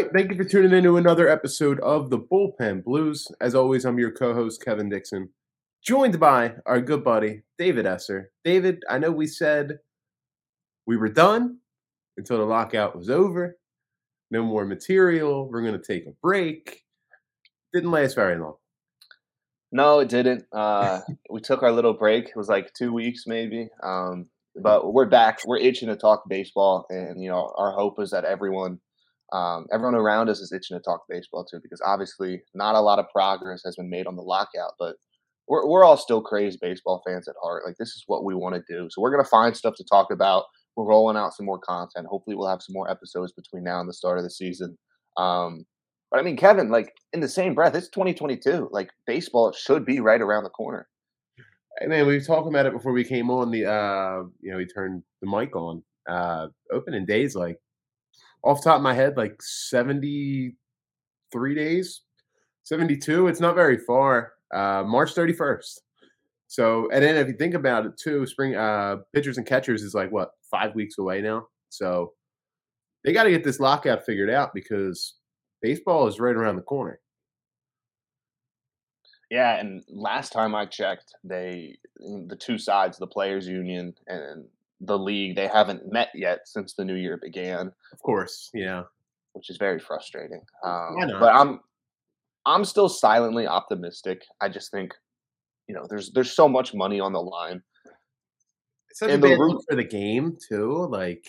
Right. Thank you for tuning in to another episode of the Bullpen Blues. As always, I'm your co host, Kevin Dixon, joined by our good buddy, David Esser. David, I know we said we were done until the lockout was over. No more material. We're going to take a break. Didn't last very long. No, it didn't. Uh, we took our little break. It was like two weeks, maybe. Um, but we're back. We're itching to talk baseball, and you know, our hope is that everyone, um, everyone around us is itching to talk baseball too, because obviously, not a lot of progress has been made on the lockout. But we're we're all still crazy baseball fans at heart. Like this is what we want to do. So we're gonna find stuff to talk about. We're rolling out some more content. Hopefully, we'll have some more episodes between now and the start of the season. Um, but I mean, Kevin, like in the same breath, it's 2022. Like baseball should be right around the corner. Hey man, we were talking about it before we came on. The uh, you know, we turned the mic on. Uh, opening days, like off top of my head, like 73 days, 72. It's not very far. Uh, March 31st. So, and then if you think about it too, spring uh, pitchers and catchers is like what five weeks away now. So they got to get this lockout figured out because baseball is right around the corner. Yeah, and last time I checked, they the two sides, the players union and the league, they haven't met yet since the new year began. Of course, yeah, which is very frustrating. Um, but I'm I'm still silently optimistic. I just think, you know, there's there's so much money on the line. It's such and a bad look for the game too. Like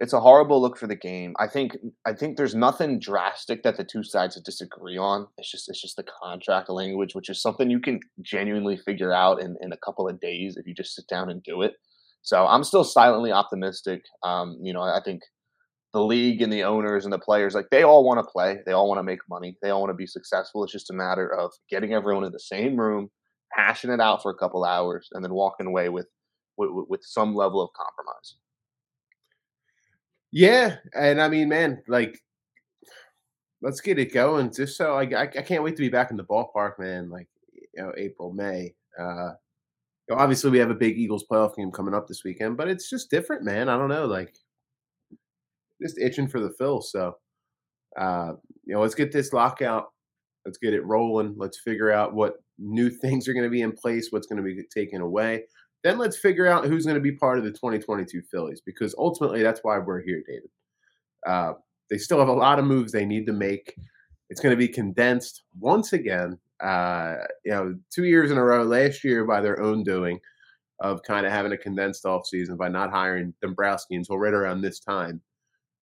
it's a horrible look for the game. I think I think there's nothing drastic that the two sides disagree on. It's just it's just the contract language, which is something you can genuinely figure out in, in a couple of days if you just sit down and do it. So I'm still silently optimistic. Um, you know, I think the league and the owners and the players, like they all want to play, they all want to make money, they all want to be successful. It's just a matter of getting everyone in the same room, hashing it out for a couple hours, and then walking away with with, with some level of compromise. Yeah, and I mean, man, like, let's get it going. Just so I, I, I can't wait to be back in the ballpark, man. Like, you know, April, May. Uh, you know, obviously, we have a big Eagles playoff game coming up this weekend, but it's just different, man. I don't know, like, just itching for the fill. So, uh, you know, let's get this lockout. Let's get it rolling. Let's figure out what new things are going to be in place. What's going to be taken away. Then let's figure out who's going to be part of the 2022 Phillies because ultimately that's why we're here, David. Uh, they still have a lot of moves they need to make. It's going to be condensed once again. Uh, you know, two years in a row. Last year, by their own doing, of kind of having a condensed off season by not hiring Dombrowski until right around this time.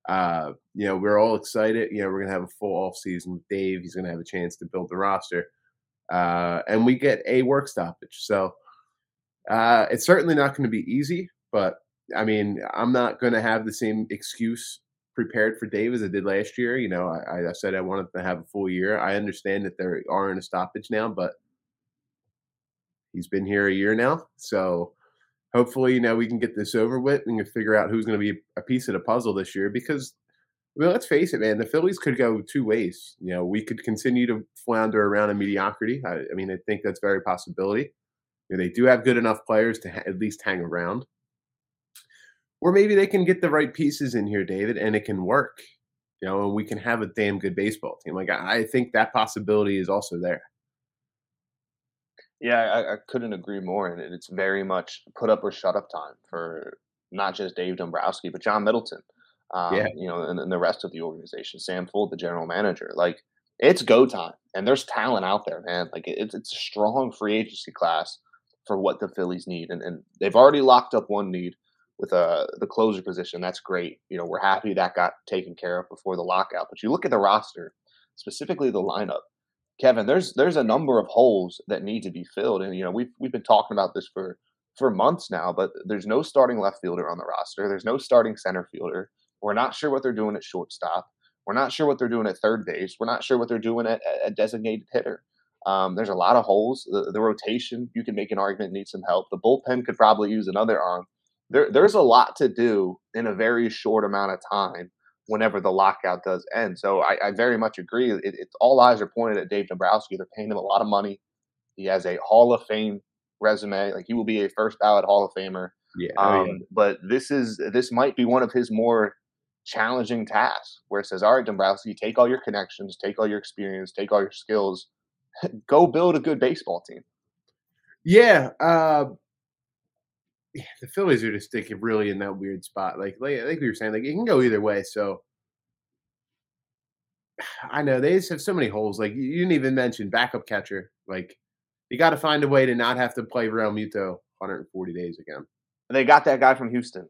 Uh, you know, we're all excited. You know, we're gonna have a full off season with Dave. He's gonna have a chance to build the roster, uh, and we get a work stoppage. So uh, it's certainly not going to be easy, but I mean, I'm not going to have the same excuse prepared for Dave as I did last year. You know, I, I said I wanted to have a full year. I understand that there are in a stoppage now, but he's been here a year now, so hopefully, you know, we can get this over with and figure out who's going to be a piece of the puzzle this year. Because, well, let's face it, man, the Phillies could go two ways. You know, we could continue to flounder around in mediocrity. I, I mean, I think that's very possibility. You know, they do have good enough players to ha- at least hang around. Or maybe they can get the right pieces in here, David, and it can work. You know, and we can have a damn good baseball team. Like I think that possibility is also there. Yeah, I, I couldn't agree more. And it's very much put up or shut up time for not just Dave Dombrowski, but John Middleton. Um, yeah. You know, and, and the rest of the organization. Sam Fuld, the general manager. Like it's go time, and there's talent out there, man. Like it's it's a strong free agency class for what the Phillies need, and, and they've already locked up one need with uh, the closer position. That's great. You know, we're happy that got taken care of before the lockout. But you look at the roster, specifically the lineup. Kevin, there's there's a number of holes that need to be filled, and you know we've we've been talking about this for for months now. But there's no starting left fielder on the roster. There's no starting center fielder. We're not sure what they're doing at shortstop. We're not sure what they're doing at third base. We're not sure what they're doing at, at designated hitter. Um, there's a lot of holes. The, the, rotation, you can make an argument, needs some help. The bullpen could probably use another arm. There, there's a lot to do in a very short amount of time whenever the lockout does end. So I, I very much agree. It, it's all eyes are pointed at Dave Dombrowski. They're paying him a lot of money. He has a Hall of Fame resume. Like he will be a first ballot Hall of Famer. Yeah, um, oh, yeah. But this is this might be one of his more challenging tasks, where it says, all right, Dombrowski, take all your connections, take all your experience, take all your skills, go build a good baseball team. Yeah. Uh, yeah, the Phillies are just thinking really in that weird spot. Like, like, like we were saying, like it can go either way. So I know they just have so many holes. Like you didn't even mention backup catcher. Like you got to find a way to not have to play Realmuto 140 days again. They got that guy from Houston.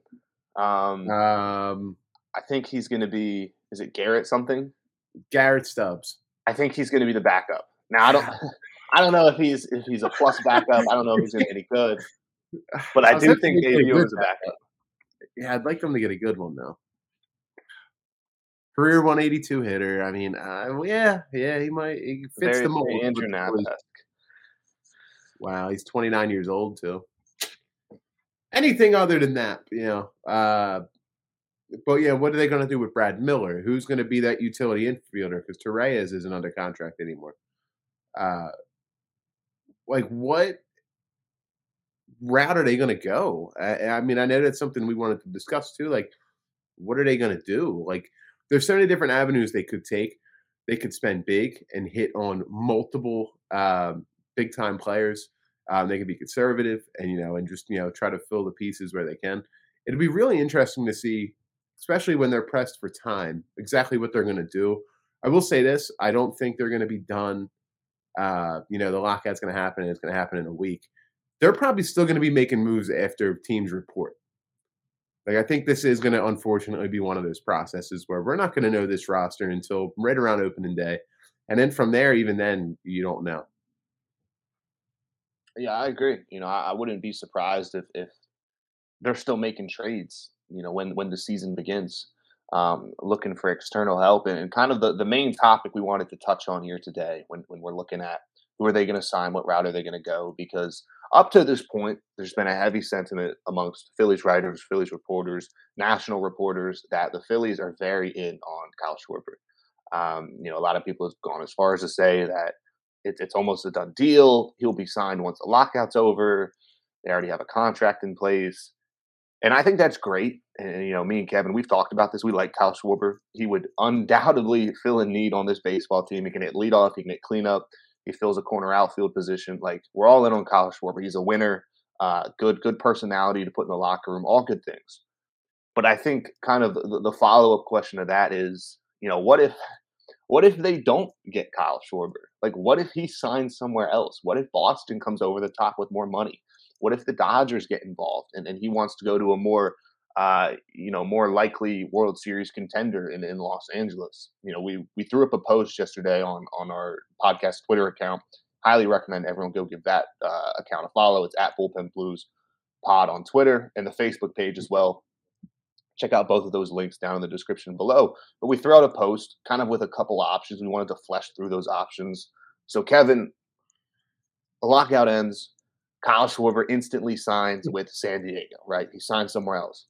Um, um I think he's going to be. Is it Garrett something? Garrett Stubbs. I think he's going to be the backup. Now I don't. I don't know if he's if he's a plus backup. I don't know if he's going to be any good. But I, I do think Dave is a backup. Yeah, I'd like them to get a good one though. Career 182 hitter. I mean, uh, yeah, yeah, he might. He fits Very the mold. Andrew Wow, he's 29 years old too. Anything other than that, you know. Uh, but yeah, what are they going to do with Brad Miller? Who's going to be that utility infielder? Because Torreyes isn't under contract anymore. Uh, like what route are they going to go? I, I, mean, I know that's something we wanted to discuss too. Like, what are they going to do? Like, there's so many different avenues they could take. They could spend big and hit on multiple um, big time players. Um, they could be conservative and you know, and just you know, try to fill the pieces where they can. It'd be really interesting to see especially when they're pressed for time, exactly what they're going to do. I will say this: I don't think they're going to be done. Uh, you know, the lockout's going to happen, it's going to happen in a week. They're probably still going to be making moves after teams report. Like, I think this is going to unfortunately be one of those processes where we're not going to know this roster until right around opening day, and then from there, even then, you don't know. Yeah, I agree. You know, I, I wouldn't be surprised if if they're still making trades you know when when the season begins um, looking for external help and, and, kind of the, the main topic we wanted to touch on here today when, when we're looking at who are they going to sign what route are they going to go because up to this point there's been a heavy sentiment amongst phillies writers phillies reporters national reporters that the phillies are very in on kyle schwarber um, you know a lot of people have gone as far as to say that it, it's almost a done deal he'll be signed once the lockout's over they already have a contract in place and I think that's great. And you know, me and Kevin, we've talked about this. We like Kyle Schwarber. He would undoubtedly fill a need on this baseball team. He can hit leadoff. He can hit cleanup. He fills a corner outfield position. Like we're all in on Kyle Schwarber. He's a winner. Uh, good, good personality to put in the locker room. All good things. But I think kind of the, the follow up question to that is, you know, what if, what if they don't get Kyle Schwarber? Like, what if he signs somewhere else? What if Boston comes over the top with more money? What if the Dodgers get involved and, and he wants to go to a more uh, you know, more likely World Series contender in, in Los Angeles. You know, we we threw up a post yesterday on on our podcast Twitter account. Highly recommend everyone go give that uh, account a follow. It's at Bullpen Blues Pod on Twitter and the Facebook page as well. Check out both of those links down in the description below. But we threw out a post kind of with a couple options. We wanted to flesh through those options. So Kevin, the lockout ends. Kyle Schwarber instantly signs with San Diego, right? He signs somewhere else.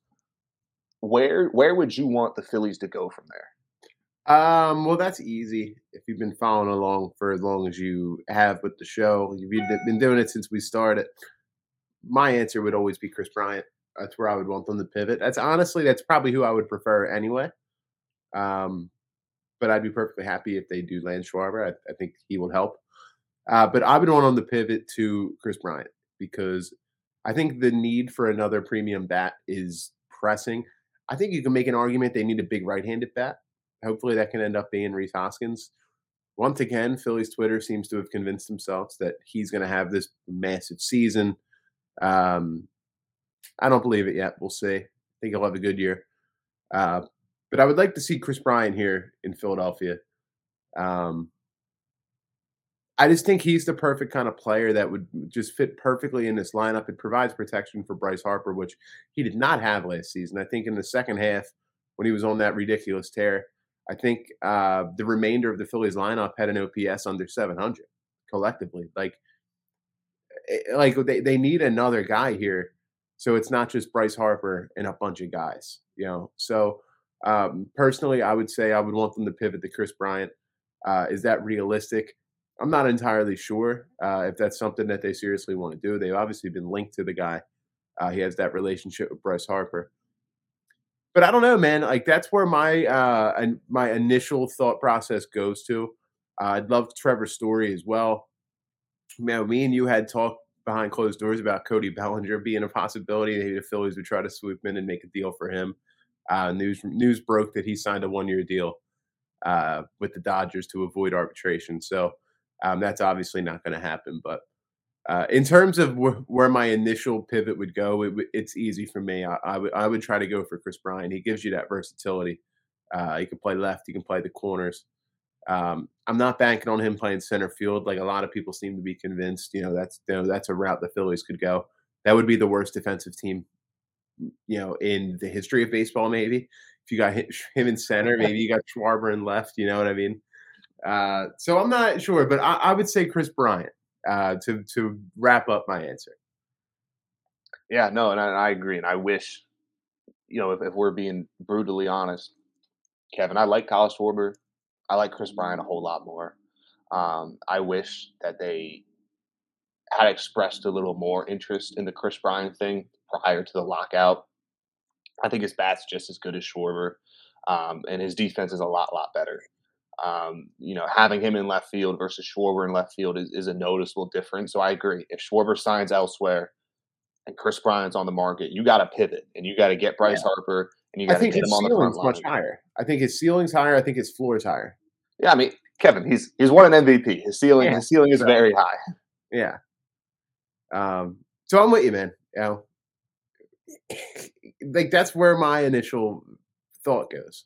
Where where would you want the Phillies to go from there? Um, well, that's easy. If you've been following along for as long as you have with the show, you've been doing it since we started. My answer would always be Kris Bryant. That's where I would want them to pivot. That's honestly, that's probably who I would prefer anyway. Um, but I'd be perfectly happy if they do land Schwarber. I, I think he will help. Uh, but I would want them to pivot to Kris Bryant because I think the need for another premium bat is pressing. I think you can make an argument they need a big right-handed bat. Hopefully, that can end up being Rhys Hoskins. Once again, Philly's Twitter seems to have convinced themselves that he's going to have this massive season. Um, I don't believe it yet. We'll see. I think he'll have a good year. Uh, but I would like to see Kris Bryant here in Philadelphia. Um, I just think he's the perfect kind of player that would just fit perfectly in this lineup. It provides protection for Bryce Harper, which he did not have last season. I think in the second half, when he was on that ridiculous tear, I think uh, the remainder of the Phillies lineup had an OPS under 700 collectively. Like, eh, eh, like they, they need another guy here. So it's not just Bryce Harper and a bunch of guys, you know. So um, personally, I would say I would want them to pivot to Kris Bryant. Uh, is that realistic? I'm not entirely sure uh, if that's something that they seriously want to do. They've obviously been linked to the guy. Uh, he has that relationship with Bryce Harper. but I don't know, man. Like that's where my uh my initial thought process goes to. I'd love Trevor's story as well. Man, me and you had talked behind closed doors about Cody Bellinger being a possibility. Maybe the Phillies would try to swoop in and make a deal for him. Uh, news news broke that he signed a one year deal uh, with the Dodgers to avoid arbitration. So um, that's obviously not going to happen. But uh, in terms of wh- where my initial pivot would go, it, it's easy for me. I, I, would try to go for Kris Bryant. He gives you that versatility. Uh, he can play left. He can play the corners. Um, I'm not banking on him playing center field like a lot of people seem to be convinced. You know that's you know that's a route the Phillies could go. That would be the worst defensive team, you know, in the history of baseball. Maybe if you got him in center, maybe you got Schwarber in left. You know what I mean? Uh, so I'm not sure, but I, I would say Kris Bryant uh, to to wrap up my answer. Yeah, no, and I, I agree, and I wish, you know, if, if, we're being brutally honest, Kevin, I like Kyle Schwarber, I like Kris Bryant a whole lot more. Um, I wish that they had expressed a little more interest in the Kris Bryant thing prior to the lockout. I think his bat's just as good as Schwarber, um, and his defense is a lot, lot better. Um, you know, having him in left field versus Schwarber in left field is, is a noticeable difference. So I agree. If Schwarber signs elsewhere and Kris Bryant's on the market, you got to pivot and you got to get Bryce yeah. Harper and you got to get him on the front line. much higher. I think his ceiling's higher. I think his floor is higher. Yeah, I mean, Kevin, he's he's won an MVP. His ceiling yeah. his ceiling is very high. Yeah. Um. So I'm with you, man. You know, like that's where my initial thought goes.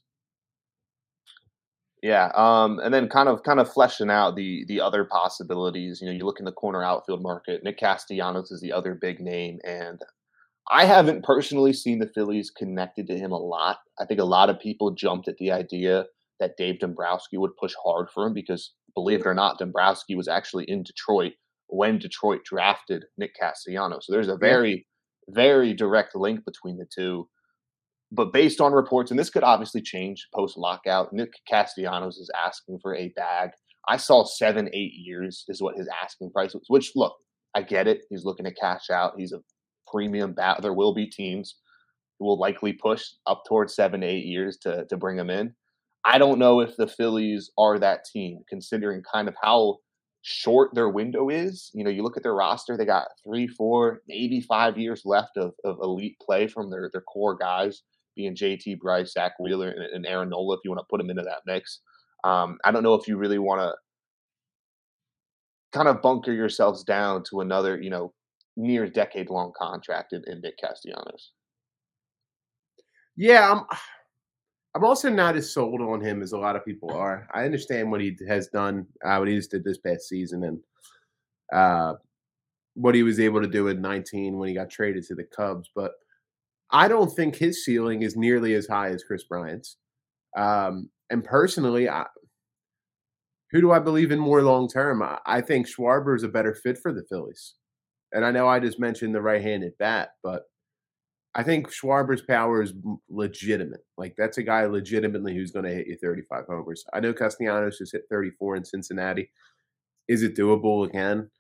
Yeah, um, and then kind of kind of fleshing out the the other possibilities. You know, you look in the corner outfield market. Nick Castellanos is the other big name, and I haven't personally seen the Phillies connected to him a lot. I think a lot of people jumped at the idea that Dave Dombrowski would push hard for him because, believe it or not, Dombrowski was actually in Detroit when Detroit drafted Nick Castellanos. So there's a very, very direct link between the two but based on reports, and this could obviously change post lockout, Nick Castellanos is asking for a bag. I saw seven, eight years is what his asking price was, which look, I get it. He's looking to cash out. He's a premium bat. There will be teams who will likely push up towards seven, eight years to, to bring him in. I don't know if the Phillies are that team, considering kind of how short their window is. You know, you look at their roster, they got three, four, maybe five years left of, of elite play from their, their core guys being JT Bryce, Zack Wheeler, and, and Aaron Nola if you want to put them into that mix. Um, I don't know if you really want to kind of bunker yourselves down to another, you know, near decade long contract in, in Nick Castellanos. Yeah, I'm. I'm also not as sold on him as a lot of people are. I understand what he has done, uh, what he just did this past season, and uh, what he was able to do in 19 when he got traded to the Cubs. But I don't think his ceiling is nearly as high as Kris Bryant's. Um, and personally, I, who do I believe in more long term? I, I think Schwarber is a better fit for the Phillies. And I know I just mentioned the right handed bat, but I think Schwarber's power is legitimate. Like, that's a guy legitimately who's going to hit you 35 homers. I know Castellanos just hit 34 in Cincinnati. Is it doable again?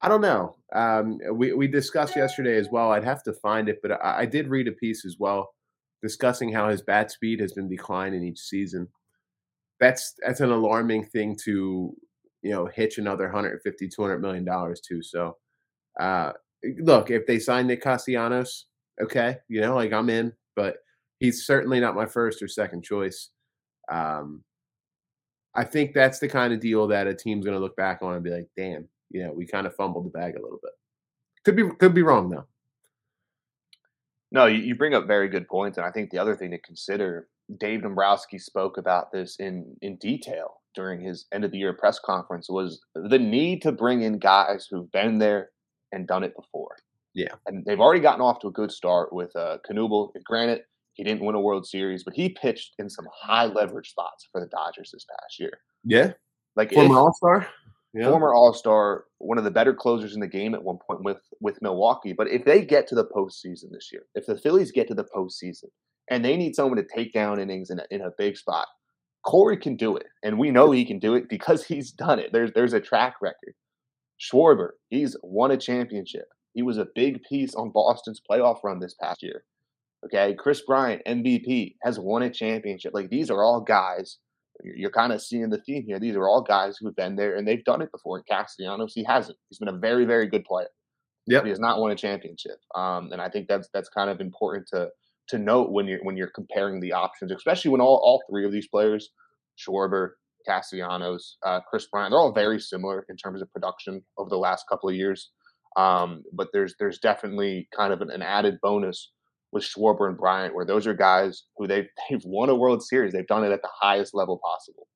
I don't know. Um, we we discussed yesterday as well. I'd have to find it, but I, I, did read a piece as well discussing how his bat speed has been declining each season. That's that's an alarming thing to you know hitch another 150 200 million dollars to. So, uh, look, if they sign Nick Castellanos, okay, you know, like I'm in, but he's certainly not my first or second choice. Um, I think that's the kind of deal that a team's going to look back on and be like, damn, you know, we kind of fumbled the bag a little bit. Could be could be wrong though. No, you, bring up very good points, and I think the other thing to consider, Dave Dombrowski spoke about this in in detail during his end of the year press conference, was the need to bring in guys who've been there and done it before. Yeah, and they've already gotten off to a good start with uh, Knebel. Granted, he didn't win a World Series, but he pitched in some high leverage spots for the Dodgers this past year. Yeah, like former All Star yeah. former All Star, one of the better closers in the game at one point with with Milwaukee. But if they get to the postseason this year, if the Phillies get to the postseason and they need someone to take down innings in a, in a big spot, Corey can do it, and we know he can do it because he's done it. There's there's a track record. Schwarber, he's won a championship. He was a big piece on Boston's playoff run this past year. Okay, Kris Bryant, MVP, has won a championship. Like these are all guys. You're, you're kind of seeing the theme here. These are all guys who've been there and they've done it before. And Castellanos, he hasn't. He's been a very, very good player. Yeah, he has not won a championship. Um, and I think that's that's kind of important to to note when you're when you're comparing the options, especially when all all three of these players, Schwarber, Castellanos, uh, Kris Bryant, they're all very similar in terms of production over the last couple of years. Um, but there's there's definitely kind of an, an, added bonus with Schwarber and Bryant, where those are guys who they've they've won a World Series. They've done it at the highest level possible.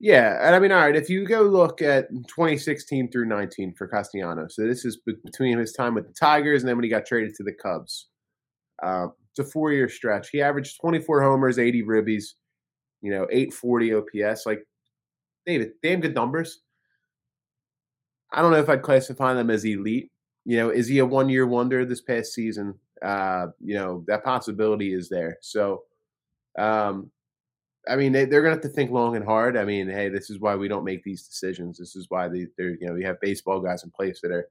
Yeah, and I mean, all right, if you go look at 2016 through 19 for Castellanos, so this is between his time with the Tigers and then when he got traded to the Cubs. Uh, it's a four-year stretch. He averaged 24 homers, 80 ribbies, you know, 840 OPS. Like, David, damn good numbers. I don't know if I'd classify them as elite. You know, is he a one-year wonder this past season? Uh, you know, that possibility is there. So, um, I mean, they, are going to have to think long and hard. I mean, hey, this is why we don't make these decisions. This is why they, they're, you know, we have baseball guys in place that are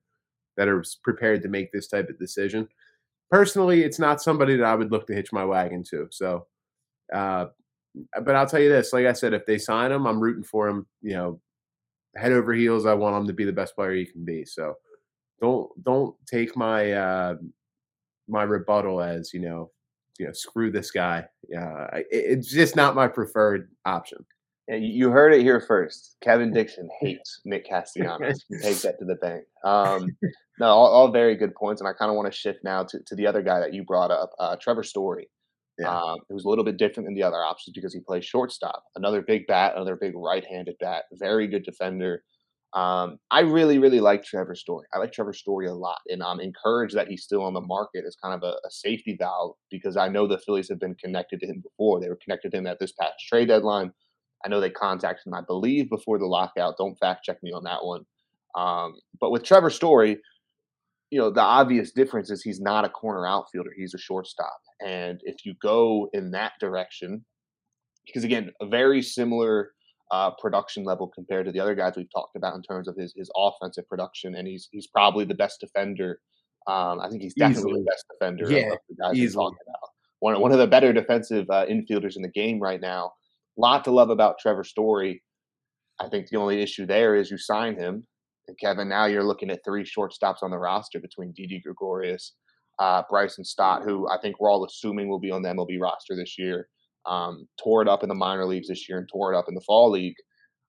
that are prepared to make this type of decision. Personally, it's not somebody that I would look to hitch my wagon to. So, uh, but I'll tell you this: like I said, if they sign him, I'm rooting for him. You know, head over heels. I want him to be the best player he can be. So, don't don't take my uh, my rebuttal as you know you know, screw this guy. Yeah, it's just not my preferred option. Yeah, you heard it here first. Kevin Dixon hates Nick Castellanos. Take that to the bank. Um, no, all, all, very good points, and I kind of want to shift now to, to the other guy that you brought up, uh, Trevor Story. Yeah. Um, it was a little bit different than the other options because he plays shortstop. Another big bat, another big right-handed bat, very good defender. Um, I really, really like Trevor Story. I like Trevor Story a lot, and I'm encouraged that he's still on the market as kind of a, a, safety valve because I know the Phillies have been connected to him before. They were connected to him at this past trade deadline. I know they contacted him, I believe, before the lockout. Don't fact check me on that one. Um, but with Trevor Story, you know, the obvious difference is he's not a corner outfielder; he's a shortstop. And if you go in that direction, because again, a very similar uh, production level compared to the other guys we've talked about in terms of his his offensive production, and he's he's probably the best defender. Um, I think he's definitely easily. the best defender yeah, of the guys easily. we talked about. One one of the better defensive uh, infielders in the game right now. Lot to love about Trevor Story. I think the only issue there is you sign him, and Kevin. Now you're looking at three shortstops on the roster between Didi Gregorius, uh, Bryson Stott, who I think we're all assuming will be on the MLB roster this year, um, tore it up in the minor leagues this year and tore it up in the fall league.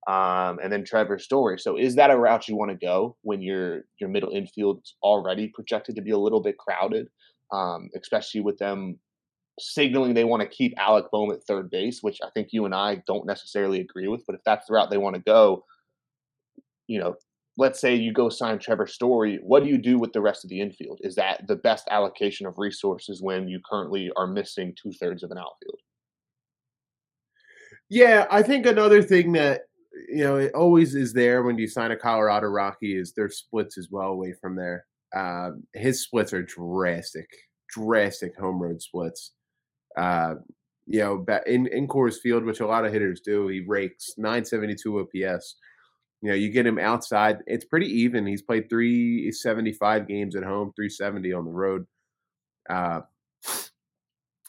Um, and then Trevor Story. So is that a route you want to go when your your middle infield's already projected to be a little bit crowded, um, especially with them signaling they want to keep Alec Bohm at third base, which I think you and I don't necessarily agree with. But if that's the route they want to go, you know, let's say you go sign Trevor Story, what do you do with the rest of the infield? Is that the best allocation of resources when you currently are missing two thirds of an outfield? Yeah, I think another thing that you know it always is there when you sign a Colorado Rocky is their splits as well away from there. Um, his splits are drastic, drastic home road splits. Uh, you know, in in Coors Field, which a lot of hitters do, he rakes 972 OPS. You know, you get him outside, it's pretty even. He's played 375 games at home, 370 on the road. Uh,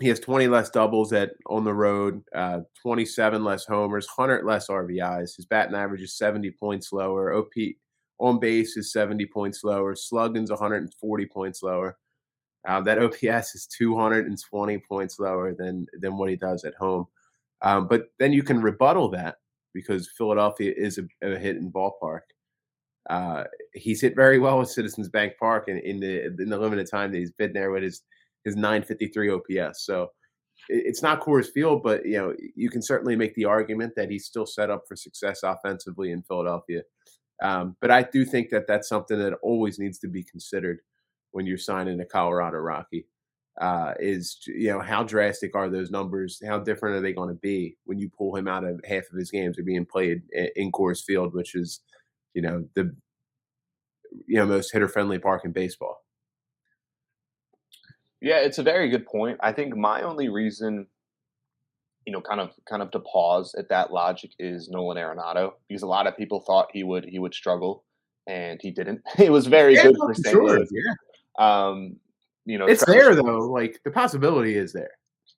he has 20 less doubles at on the road, uh, 27 less homers, 100 less RBIs. His batting average is 70 points lower. OP on base is 70 points lower. Slugging's 140 points lower. Uh, that OPS is 220 points lower than than what he does at home. Um, but then you can rebuttal that because Philadelphia is a, a hitting ballpark. Uh, he's hit very well with Citizens Bank Park in, in the in the limited time that he's been there with his his 953 OPS. So it's not Coors Field, but you know you can certainly make the argument that he's still set up for success offensively in Philadelphia. Um, but I do think that that's something that always needs to be considered when you're signing a Colorado Rocky. Uh, is you know how drastic are those numbers? How different are they going to be when you pull him out of half of his games are being played in Coors Field, which is you know the you know most hitter friendly park in baseball. Yeah, it's a very good point. I think my only reason, you know, kind of kind of to pause at that logic is Nolan Arenado because a lot of people thought he would he would struggle and he didn't. It was very yeah, good for St. Sure, Louis. Yeah. Um, you know, it's there though. Like the possibility is there.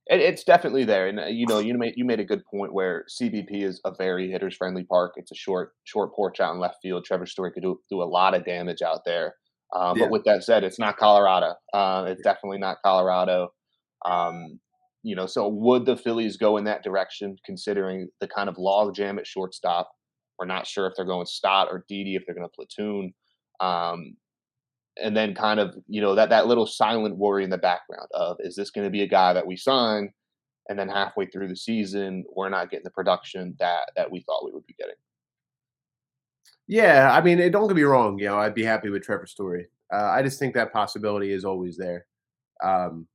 It, it's definitely there, and uh, you know, you made you made a good point where CBP is a very hitters friendly park. It's a short short porch out in left field. Trevor Story could do do a lot of damage out there. Um, yeah. But with that said, it's not Colorado. Uh, it's definitely not Colorado. Um, you know, so would the Phillies go in that direction, considering the kind of log jam at shortstop? We're not sure if they're going Stott or Didi, if they're going to platoon. Um, and then kind of, you know, that, that little silent worry in the background of, is this going to be a guy that we sign? And then halfway through the season, we're not getting the production that, that we thought we would be getting. Yeah, I mean, don't get me wrong. You know, I'd be happy with Trevor Story. Uh, I just think that possibility is always there. Um,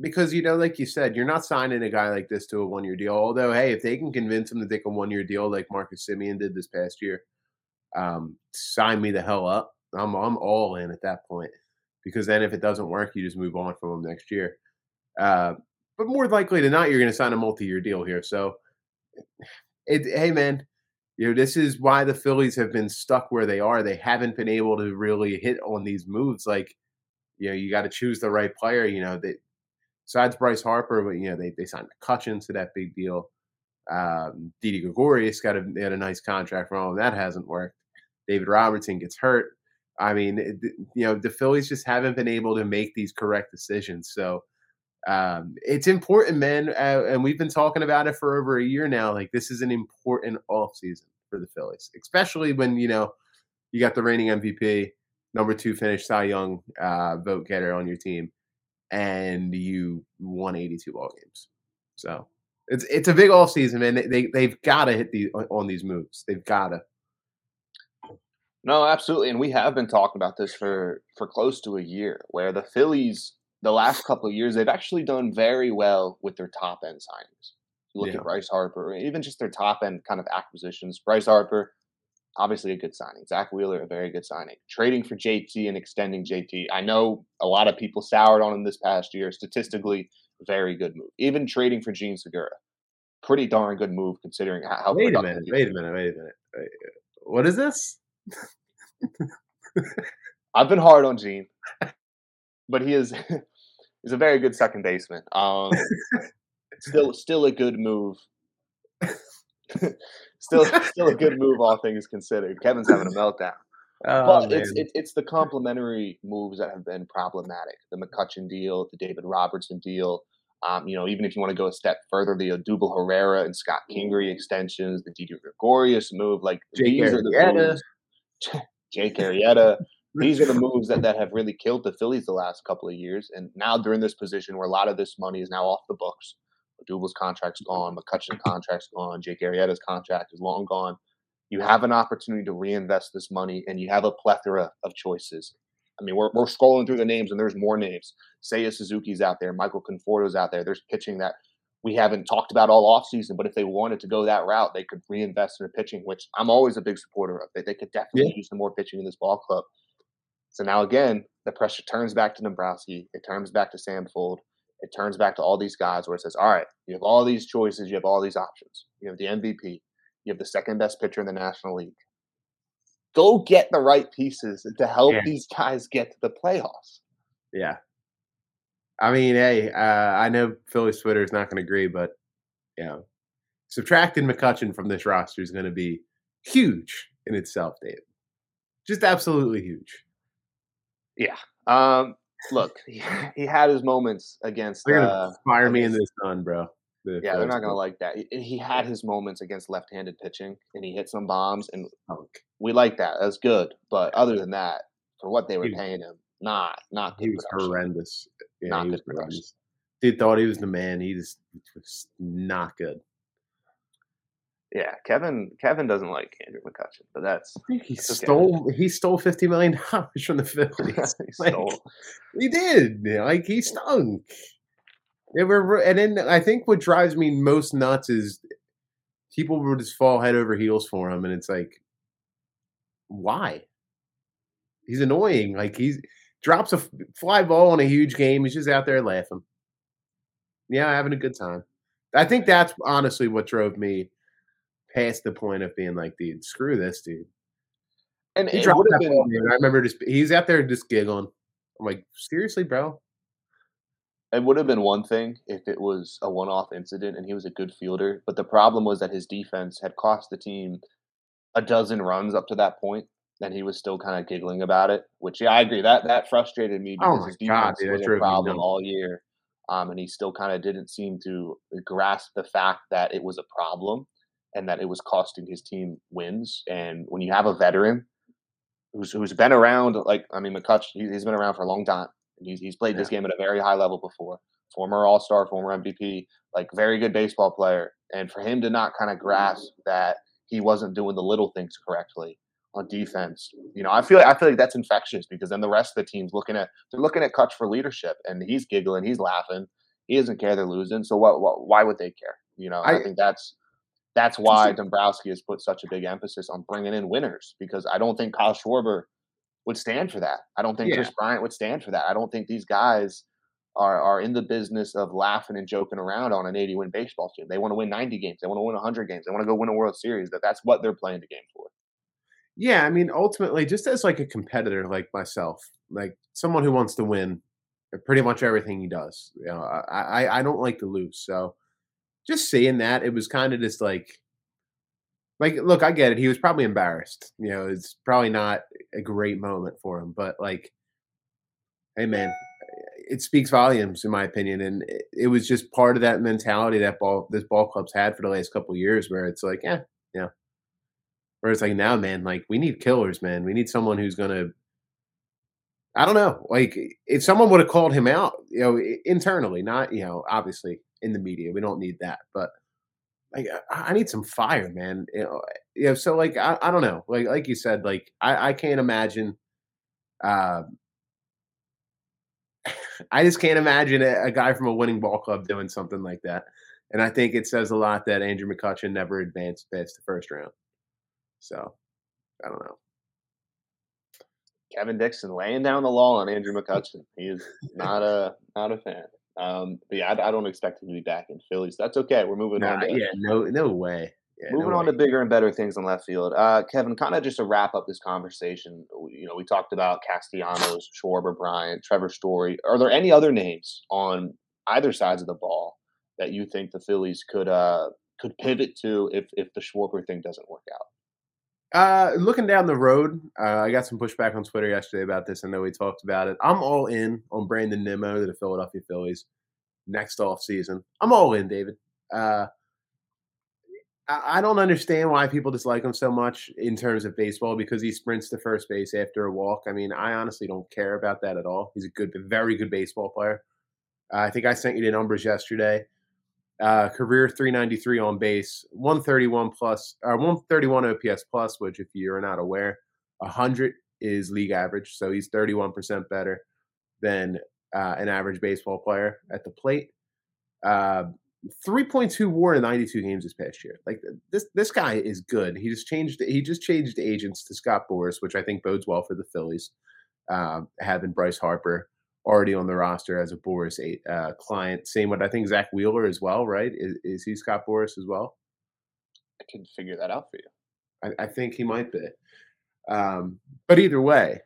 because you know, like you said, you're not signing a guy like this to a one year deal. Although, hey, if they can convince him to take a one year deal like Marcus Semien did this past year, um, sign me the hell up. I'm I'm all in at that point. Because then if it doesn't work, you just move on from him next year. Uh, but more likely than not, you're going to sign a multi year deal here. So, it, hey man, you know this is why the Phillies have been stuck where they are. They haven't been able to really hit on these moves. Like, you know, you got to choose the right player. You know, that besides Bryce Harper, but you know they they signed McCutchen to that big deal. Um, Didi Gregorius got a, had a nice contract from him. That hasn't worked. David Robertson gets hurt. I mean, it, you know, the Phillies just haven't been able to make these correct decisions. So um, it's important, man. Uh, and we've been talking about it for over a year now. Like this is an important off season for the Phillies, especially when you know you got the reigning MVP, number two finish Cy Young uh, vote getter on your team and you won 82 ball games. So it's it's a big off season, man. They, they they've got to hit the on these moves. They've got to. No, absolutely, and we have been talking about this for for close to a year, where the Phillies the last couple of years they've actually done very well with their top end signings. You look yeah. at Bryce Harper, even just their top end kind of acquisitions. Bryce Harper, obviously a good signing. Zack Wheeler, a very good signing. Trading for JT and extending JT. I know a lot of people soured on him this past year. Statistically, very good move. Even trading for Jean Segura, pretty darn good move considering how. Wait a minute! Wait a minute! Wait a minute! Wait, what is this? I've been hard on Jean, but he is he's a very good second baseman. Um, still, still a good move still, still a good move, all things considered. Kevin's having a meltdown. Oh, but it's, it's it's the complementary moves that have been problematic. The McCutchen deal, the David Robertson deal. Um, you know, even if you want to go a step further, the Odubel Herrera and Scott Kingery extensions, the Didi Gregorius move, like Jake these Arrieta. are the moves. Jake Arrieta. These are the moves that, that have really killed the Phillies the last couple of years. And now they're in this position where a lot of this money is now off the books. Dubel's contract's gone, McCutchen's contract's gone, Jake Arrieta's contract is long gone. You have an opportunity to reinvest this money, and you have a plethora of choices. I mean, we're, we're scrolling through the names, and there's more names. Seiya Suzuki's out there, Michael Conforto's out there. There's pitching that we haven't talked about all offseason, but if they wanted to go that route, they could reinvest in the pitching, which I'm always a big supporter of. They, they could definitely yeah. use some more pitching in this ball club. So now again, the pressure turns back to Dombrowski. It turns back to Sam Fuld it turns back to all these guys where it says, all right, you have all these choices, you have all these options. You have the MVP, you have the second best pitcher in the National League. Go get the right pieces to help yeah. these guys get to the playoffs. Yeah. I mean, hey, uh, I know Phillies Twitter is not going to agree, but you know, subtracting McCutchen from this roster is going to be huge in itself, Dave. Just absolutely huge. Yeah. Um, look, he, he had his moments against. They're gonna uh, fire against, me in the sun, bro. The yeah, they're not gonna like that. He, had his moments against left-handed pitching, and he hit some bombs, and we like that. That's good. But other than that, for what they were he, paying him, not not he was production. horrendous. Yeah, not good horrendous. Dude thought he was the man. He just was not good. Yeah, Kevin. Kevin doesn't like Andrew McCutchen, but that's he that's stole. Okay. He stole fifty million dollars from the Phillies. he like, stole. He did. Like he stunk. They were, and then I think what drives me most nuts is people would just fall head over heels for him, and it's like, why? He's annoying. Like he drops a fly ball in a huge game. He's just out there laughing. Yeah, having a good time. I think that's honestly what drove me past the point of being like, dude, screw this dude. And he dropped that been, I remember just he's out there just giggling. I'm like, seriously, bro? It would have been one thing if it was a one-off incident and he was a good fielder, but the problem was that his defense had cost the team a dozen runs up to that point, and he was still kind of giggling about it. Which, yeah, I agree that that frustrated me Oh because my his god, defense dude, was a problem all year, um, and he still kind of didn't seem to grasp the fact that it was a problem and that it was costing his team wins. And when you have a veteran who's who's been around, like I mean, McCutch, he, he's been around for a long time. He's he's played this game at a very high level before. Former All Star, former MVP, like very good baseball player. And for him to not kind of grasp that he wasn't doing the little things correctly on defense, you know, I feel I feel like that's infectious because then the rest of the team's looking at they're looking at Kutch for leadership, and he's giggling, he's laughing, he doesn't care they're losing. So what? what why would they care? You know, I, I think that's that's why Dombrowski has put such a big emphasis on bringing in winners because I don't think Kyle Schwarber would stand for that. I don't think Yeah. Kris Bryant would stand for that. I don't think these guys are are in the business of laughing and joking around on an 80 win baseball team. They want to win 90 games. They want to win 100 games. They want to go win a World Series. That that's what they're playing the game for. Yeah, I mean, ultimately, just as like a competitor like myself, like someone who wants to win pretty much everything he does. You know, I I, I don't like to lose. So just seeing that, it was kind of just like like look, I get it. He was probably embarrassed. You know, it's probably not a great moment for him, but like hey man, it speaks volumes in my opinion. And it, it was just part of that mentality that ball this ball club's had for the last couple years where it's like, yeah, yeah. Where it's like now, man, like we need killers, man. We need someone who's gonna I don't know. Like if someone would have called him out, you know, internally, not you know, obviously in the media, we don't need that. But like, I, need some fire, man. You know, you know. So like, I, I don't know. Like like you said, like I, I can't imagine. Uh, I just can't imagine a, a guy from a winning ball club doing something like that. And I think it says a lot that Andrew McCutchen never advanced past the first round. So I don't know. Kevin Dixon laying down the law on Andrew McCutchen. He is not a not a fan. Um, but yeah, I, I don't expect him to be back in Philly. So that's okay. We're moving Nah, on to yeah, no, no way. Yeah, no Moving on way. to bigger and better things in left field. Uh, Kevin, kind of just to wrap up this conversation, you know, we talked about Castellanos, Schwarber, Bryant, Trevor Story. Are there any other names on either sides of the ball that you think the Phillies could uh, could pivot to if if the Schwarber thing doesn't work out? Uh, looking down the road, uh, I got some pushback on Twitter yesterday about this. I know we talked about it. I'm all in on Brandon Nimmo to the Philadelphia Phillies next off season. I'm all in, David. Uh, I don't understand why people dislike him so much in terms of baseball because he sprints to first base after a walk. I mean, I honestly don't care about that at all. He's a good, very good baseball player. Uh, I think I sent you the numbers yesterday. Uh, career 393 on base, 131 plus, or 131 OPS plus, which, if you're not aware, 100 is league average. So he's 31% better than uh, an average baseball player at the plate. Uh, 3.2 WAR in 92 games this past year. Like this, this guy is good. He just changed. He just changed agents to Scott Boras, which I think bodes well for the Phillies. Um, having Bryce Harper already on the roster as a Boras eight, uh, client. Same with I think Zack Wheeler as well, right? Is, is he Scott Boras as well? I can figure that out for you. I, I think he might be. Um, but either way,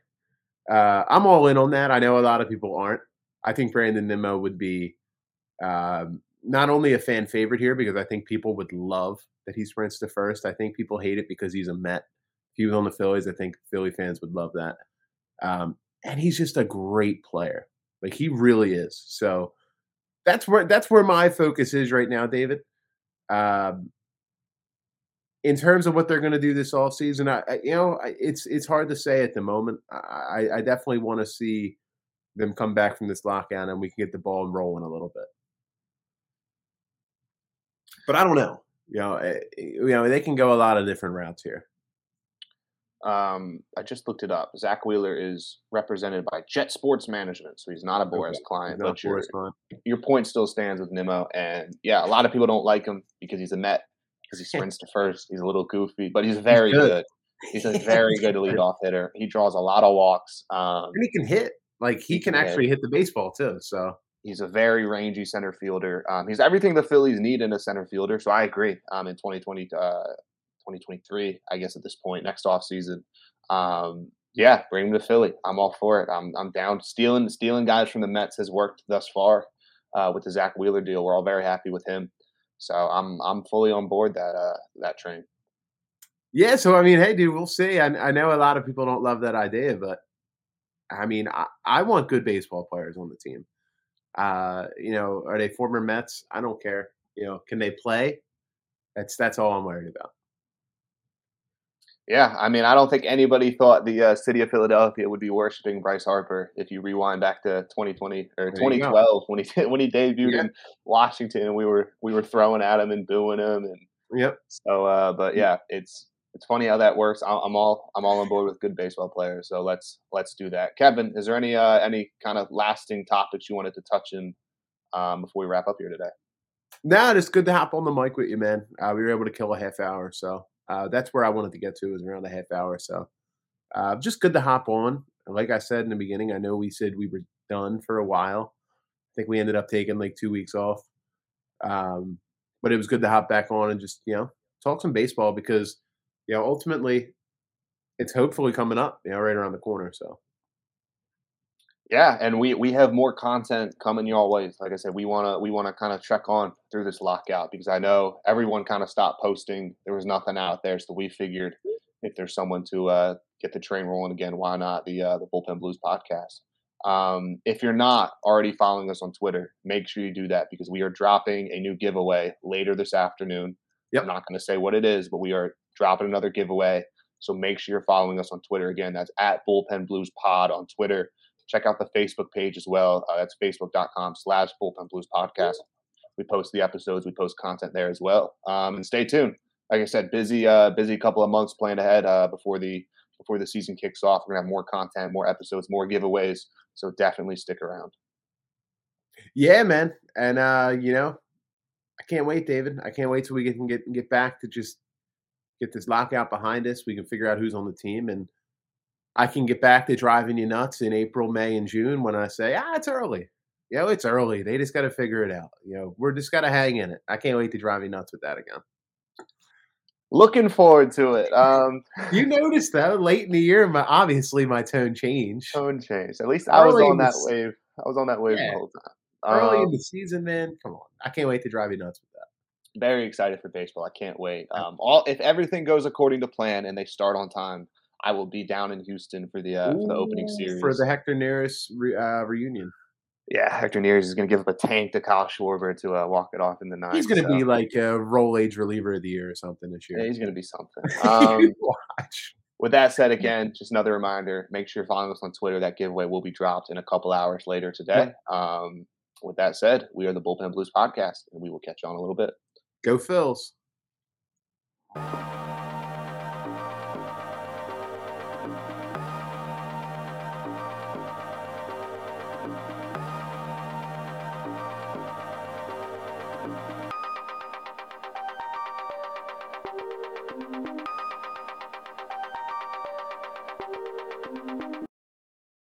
uh, I'm all in on that. I know a lot of people aren't. I think Brandon Nimmo would be um, not only a fan favorite here because I think people would love that he sprints to first. I think people hate it because he's a Met. If he was on the Phillies, I think Philly fans would love that. Um, and he's just a great player. Like he really is. So that's where that's where my focus is right now, David. Um, in terms of what they're going to do this all season, I, I you know it's it's hard to say at the moment. I, I definitely want to see them come back from this lockdown and we can get the ball rolling a little bit. But I don't know. You know, eh, you know they can go a lot of different routes here. Um, I just looked it up. Zack Wheeler is represented by Jet Sports Management, so he's not a Boras Okay. client. Not But your Boras your point still stands with Nimmo, and yeah, a lot of people don't like him because he's a Met because he sprints to first. He's a little goofy, but he's very good. good. He's a very good leadoff hitter. He draws a lot of walks. Um, and he can hit. Like he, He can can hit. actually hit the baseball too. So He's a very rangy center fielder. Um, he's everything the Phillies need in a center fielder. So I agree. Um, in 2020, uh, 2023, I guess at this point, next offseason, um, Yeah, bring him to Philly. I'm all for it. I'm I'm down. Stealing stealing guys from the Mets has worked thus far uh, with the Zack Wheeler deal. We're all very happy with him. So I'm I'm fully on board that uh, that train. Yeah, so I mean, hey, dude, we'll see. I, I know a lot of people don't love that idea, but I mean, I, I want good baseball players on the team. Uh, you know, are they former Mets? I don't care. You know, can they play? That's that's all I'm worried about. Yeah, I mean, I don't think anybody thought the uh, city of Philadelphia would be worshiping Bryce Harper. If you rewind back to 2020 or 2012 when he when he debuted yeah. in Washington, and we were we were throwing at him and booing him, and yep. So, uh, but yeah, it's it's funny how that works. I'm all I'm all on board with good baseball players. So let's let's do that. Kevin, is there any uh, any kind of lasting topics you wanted to touch in um, before we wrap up here today? No, it's good to hop on the mic with you, man. Uh, we were able to kill a half hour, so uh, that's where I wanted to get to was around a half hour. So uh, just good to hop on. like I said in the beginning, I know we said we were done for a while. I think we ended up taking like two weeks off. Um, but it was good to hop back on and just, you know, talk some baseball because, you know, ultimately it's hopefully coming up, you know, right around the corner. So yeah, and we we have more content coming your way. Like I said, we wanna we wanna kind of check on through this lockout because I know everyone kind of stopped posting. There was nothing out there, so we figured if there's someone to uh, get the train rolling again, why not the uh, the Bullpen Blues podcast? Um, if you're not already following us on Twitter, make sure you do that because we are dropping a new giveaway later this afternoon. Yep. I'm not going to say what it is, but we are dropping another giveaway. So make sure you're following us on Twitter. Again, that's at Bullpen Blues Pod on Twitter. Check out the Facebook page as well. Uh, that's facebook.com slash bullpen blues podcast. We post the episodes, we post content there as well. Um, and stay tuned. Like I said, busy, uh, busy couple of months planned ahead uh, before the before the season kicks off. We're gonna have more content, more episodes, more giveaways. So definitely stick around. Yeah, man. And uh, you know, I can't wait, David. I can't wait till we can get get back to just get this lockout behind us. We can figure out who's on the team and I can get back to driving you nuts in April, May, and June when I say, ah, it's early. You know, it's early. They just got to figure it out. You know, we're just got to hang in it. I can't wait to drive you nuts with that again. Looking forward to it. Um, you noticed though, late in the year, my obviously my tone changed. Tone changed. At least I was on that the, wave. I was on that wave yeah, the whole time. Early um, in the season, man. Come on, I can't wait to drive you nuts with that. Very excited for baseball. I can't wait. Um, all if everything goes according to plan and they start on time, I will be down in Houston for the uh, Ooh, for the opening series for the Hector Neris re- uh, reunion. Yeah, Hector Neris is going to give up a tank to Kyle Schwarber to uh, walk it off in the ninth. He's going to so. be like a Rolaids reliever of the year or something this year. Yeah, he's going to be something. Um, Watch. With that said, again, just another reminder: make sure you're following us on Twitter. That giveaway will be dropped in a couple hours later today. Um, with that said, we are the Bullpen Blues podcast, and we will catch you on a little bit. Go Phils.